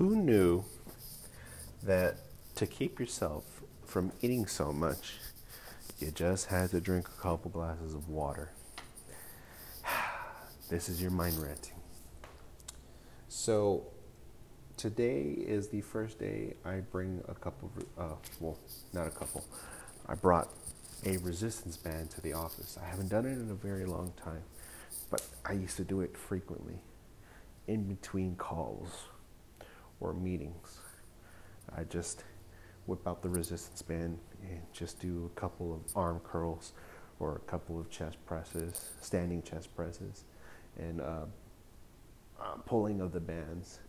Who knew that to keep yourself from eating so much, you just had to drink a couple glasses of water? This is your mind ranting. So, today is the first day I bring a couple, uh, well, not a couple. I brought a resistance band to the office. I haven't done it in a very long time, but I used to do it frequently in between calls or meetings. I just whip out the resistance band and just do a couple of arm curls or a couple of chest presses, standing chest presses, and uh, uh, pulling of the bands.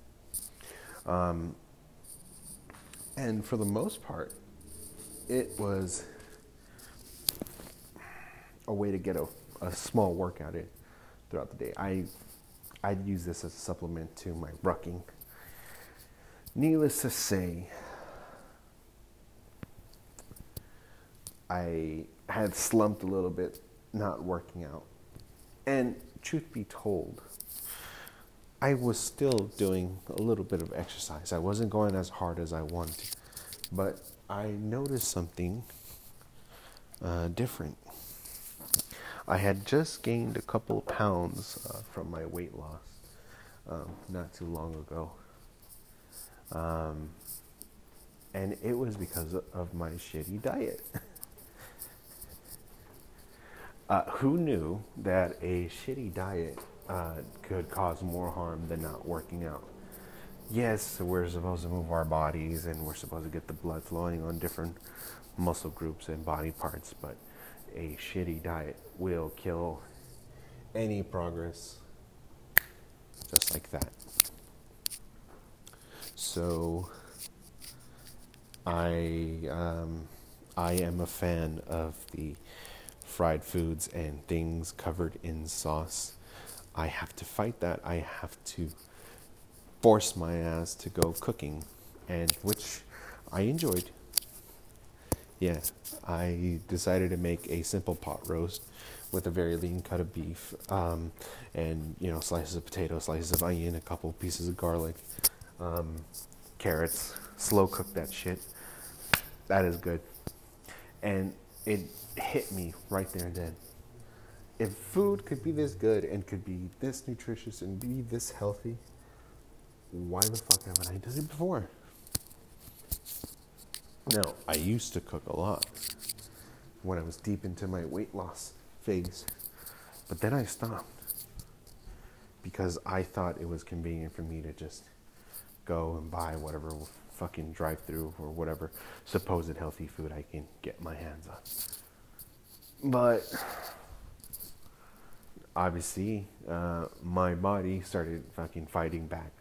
Um, and for the most part, it was a way to get a, a small workout in throughout the day. I I'd use this as a supplement to my rucking. Needless to say, I had slumped a little bit not working out. And truth be told, I was still doing a little bit of exercise. I wasn't going as hard as I wanted, but I noticed something uh, different. I had just gained a couple of pounds uh, from my weight loss um, not too long ago. Um, and it was because of my shitty diet. uh, who knew that a shitty diet uh, could cause more harm than not working out? Yes, we're supposed to move our bodies and we're supposed to get the blood flowing on different muscle groups and body parts, but a shitty diet will kill any progress just like that. So I um, I am a fan of the fried foods and things covered in sauce. I have to fight that. I have to force my ass to go cooking, and which I enjoyed. Yeah, I decided to make a simple pot roast with a very lean cut of beef, um, and you know slices of potato, slices of onion, a couple pieces of garlic, um, carrots. Slow cook that shit. That is good, and it hit me right there and then. If food could be this good and could be this nutritious and be this healthy, why the fuck haven't I done it before? Now, I used to cook a lot when I was deep into my weight loss phase, but then I stopped because I thought it was convenient for me to just go and buy whatever fucking drive through or whatever supposed healthy food I can get my hands on. But obviously, uh, my body started fucking fighting back.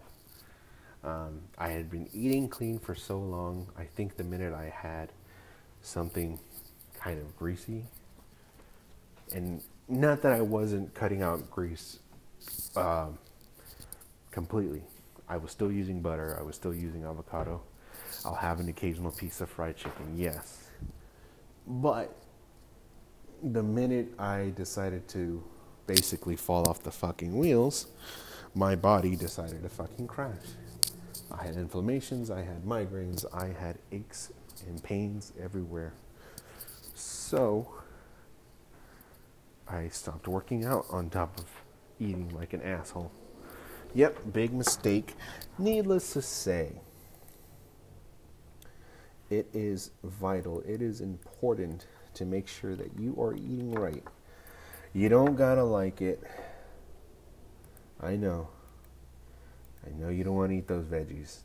Um, I had been eating clean for so long. I think the minute I had something kind of greasy, and not that I wasn't cutting out grease um, completely. I was still using butter. I was still using avocado. I'll have an occasional piece of fried chicken, yes. But the minute I decided to basically fall off the fucking wheels, my body decided to fucking crash. I had inflammations, I had migraines, I had aches and pains everywhere. So I stopped working out on top of eating like an asshole. Yep, big mistake. Needless to say, it is vital, it is important to make sure that you are eating right. You don't gotta like it. I know. I know you don't want to eat those veggies.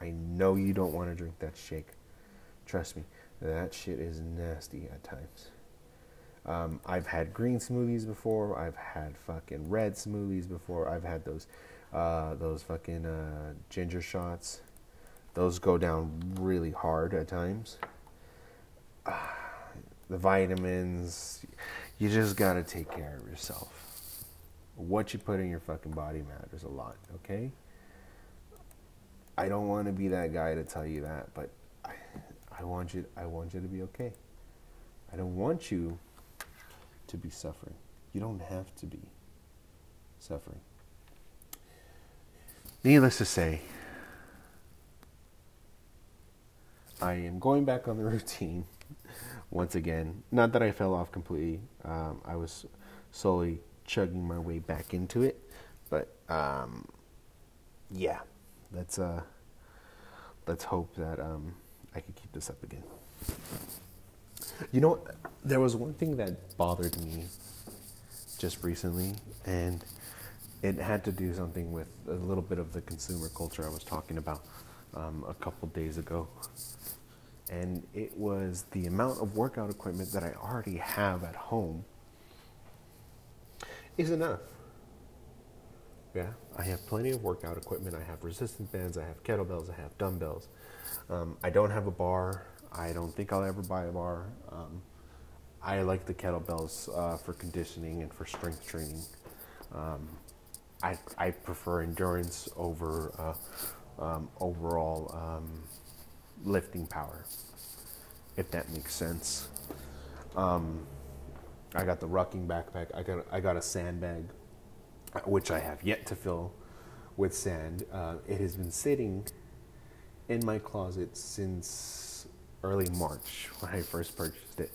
I know you don't want to drink that shake. Trust me, that shit is nasty at times. Um, I've had green smoothies before. I've had fucking red smoothies before. I've had those, uh, those fucking uh, ginger shots. Those go down really hard at times. Uh, the vitamins, you just gotta take care of yourself. What you put in your fucking body matters a lot, okay? I don't want to be that guy to tell you that, but I, I want you. I want you to be okay. I don't want you to be suffering. You don't have to be suffering. Needless to say, I am going back on the routine once again. Not that I fell off completely. Um, I was slowly chugging my way back into it, but um, yeah, let's uh, let's hope that um, I can keep this up again. You know, there was one thing that bothered me just recently, and it had to do something with a little bit of the consumer culture I was talking about um, a couple days ago. And it was the amount of workout equipment that I already have at home is enough. Yeah, I have plenty of workout equipment. I have resistance bands, I have kettlebells, I have dumbbells. Um, I don't have a bar. I don't think I'll ever buy a bar. Um, I like the kettlebells uh, for conditioning and for strength training. Um, I, I prefer endurance over uh, um, overall um, lifting power, if that makes sense. Um, I got the rucking backpack. I got I got a sandbag, which I have yet to fill with sand. Uh, it has been sitting in my closet since early March when I first purchased it.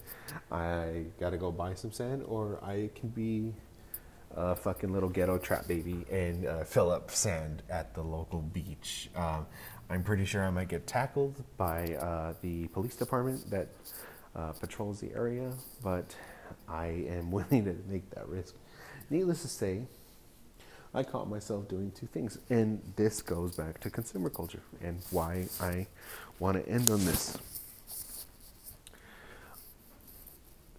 I got to go buy some sand, or I can be a fucking little ghetto trap baby and uh, fill up sand at the local beach. Um, I'm pretty sure I might get tackled by uh, the police department that uh, patrols the area, but I am willing to make that risk. Needless to say, I caught myself doing two things, and this goes back to consumer culture and why I want to end on this.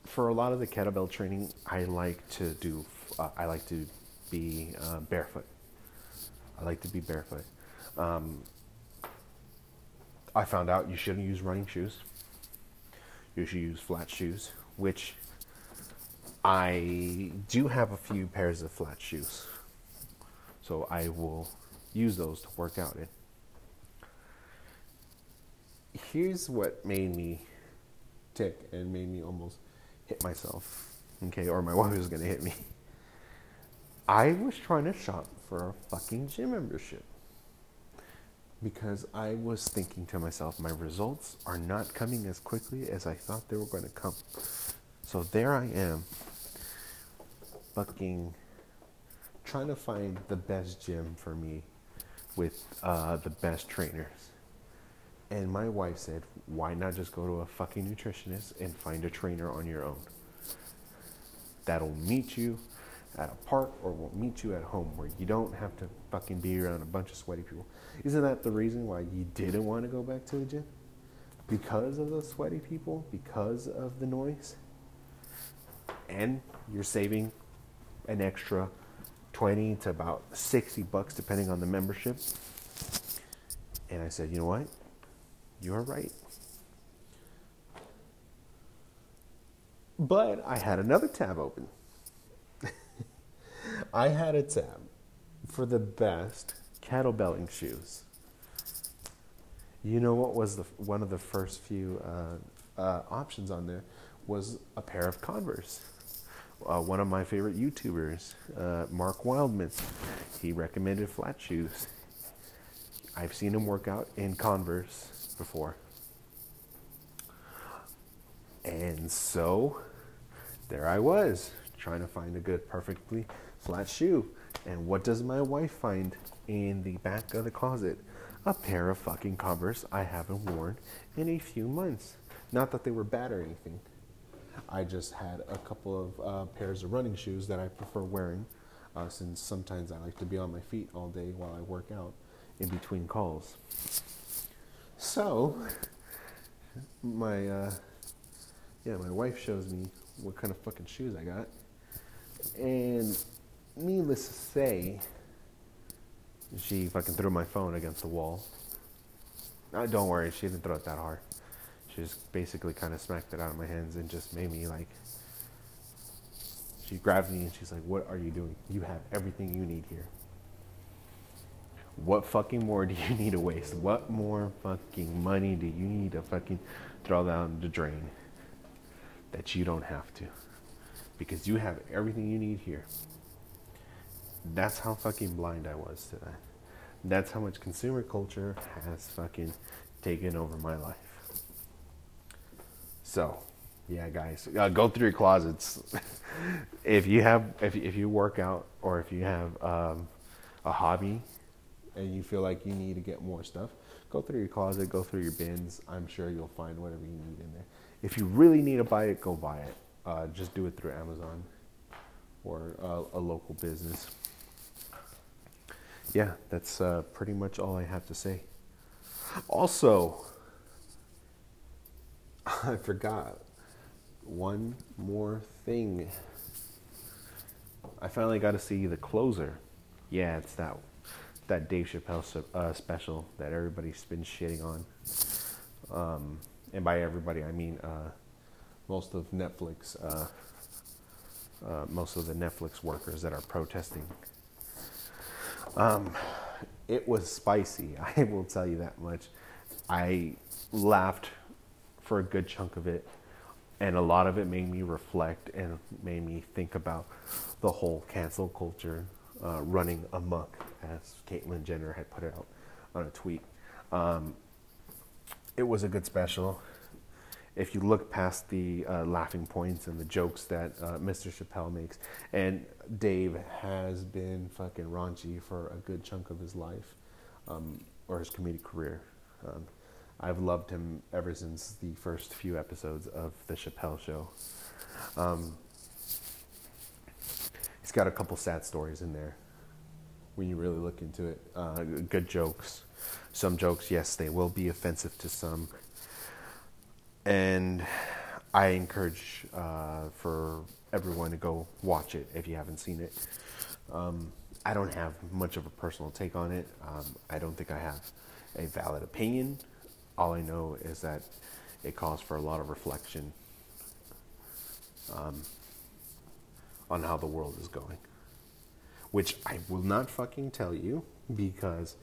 For a lot of the kettlebell training, I like to do. Uh, I like to be uh, barefoot. I like to be barefoot. Um, I found out you shouldn't use running shoes. You should use flat shoes, which I do have a few pairs of flat shoes. So I will use those to work out in. Here's what made me tick and made me almost hit myself. Okay, or my wife was gonna hit me. I was trying to shop for a fucking gym membership because I was thinking to myself, my results are not coming as quickly as I thought they were going to come. So there I am, fucking trying to find the best gym for me with uh, the best trainers. And my wife said, why not just go to a fucking nutritionist and find a trainer on your own? That'll meet you at a park or we'll meet you at home where you don't have to fucking be around a bunch of sweaty people. Isn't that the reason why you didn't want to go back to the gym? Because of the sweaty people? Because of the noise? And you're saving an extra 20 to about 60 bucks depending on the membership. And I said, you know what? You're right. But I had another tab open. I had a tab for the best kettlebelling shoes. You know what was the one of the first few uh, uh, options on there was a pair of Converse. Uh, one of my favorite YouTubers, uh, Mark Wildman, he recommended flat shoes. I've seen him work out in Converse before. And so there I was, trying to find a good, perfectly flat shoe. And what does my wife find in the back of the closet? A pair of fucking Converse I haven't worn in a few months. Not that they were bad or anything. I just had a couple of uh, pairs of running shoes that I prefer wearing, uh, since sometimes I like to be on my feet all day while I work out in between calls. So, my uh, yeah, my wife shows me what kind of fucking shoes I got, and needless to say, she fucking threw my phone against the wall. Don't worry, she didn't throw it that hard. She just basically kind of smacked it out of my hands and just made me like. She grabbed me and she's like, What are you doing? You have everything you need here. What fucking more do you need to waste? What more fucking money do you need to fucking throw down the drain that you don't have to? Because you have everything you need here. That's how fucking blind I was to that. That's how much consumer culture has fucking taken over my life. So, yeah, guys, uh, go through your closets. if you have, if if you work out or if you have um, a hobby and you feel like you need to get more stuff, go through your closet, go through your bins. I'm sure you'll find whatever you need in there. If you really need to buy it, go buy it. Uh, just do it through Amazon or uh, a local business. Yeah, that's uh, pretty much all I have to say. Also, I forgot one more thing. I finally got to see the closer. Yeah, it's that that Dave Chappelle uh, special that everybody's been shitting on. Um, and by everybody, I mean uh, most of Netflix, uh, uh most of the Netflix workers that are protesting. Um, it was spicy. I will tell you that much. I laughed for a good chunk of it. And a lot of it made me reflect and made me think about the whole cancel culture uh, running amok, as Caitlyn Jenner had put it out on a tweet. Um, it was a good special. If you look past the uh, laughing points and the jokes that uh, Mr. Chappelle makes, and Dave has been fucking raunchy for a good chunk of his life um, or his comedic career. Um, I've loved him ever since the first few episodes of the Chappelle Show. Um, he's got a couple sad stories in there when you really look into it. Uh, good jokes. Some jokes, yes, they will be offensive to some. And I encourage uh, for everyone to go watch it if you haven't seen it. Um, I don't have much of a personal take on it. Um, I don't think I have a valid opinion all I know is that it calls for a lot of reflection um, on how the world is going. Which I will not fucking tell you because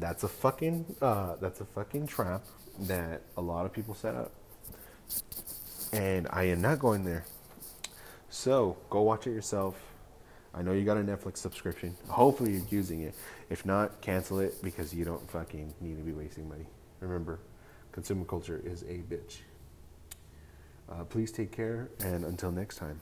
that's a fucking uh, that's a fucking trap that a lot of people set up, and I am not going there. So go watch it yourself. I know you got a Netflix subscription. Hopefully you're using it. If not, cancel it because you don't fucking need to be wasting money. Remember, consumer culture is a bitch. Uh, please take care, and until next time.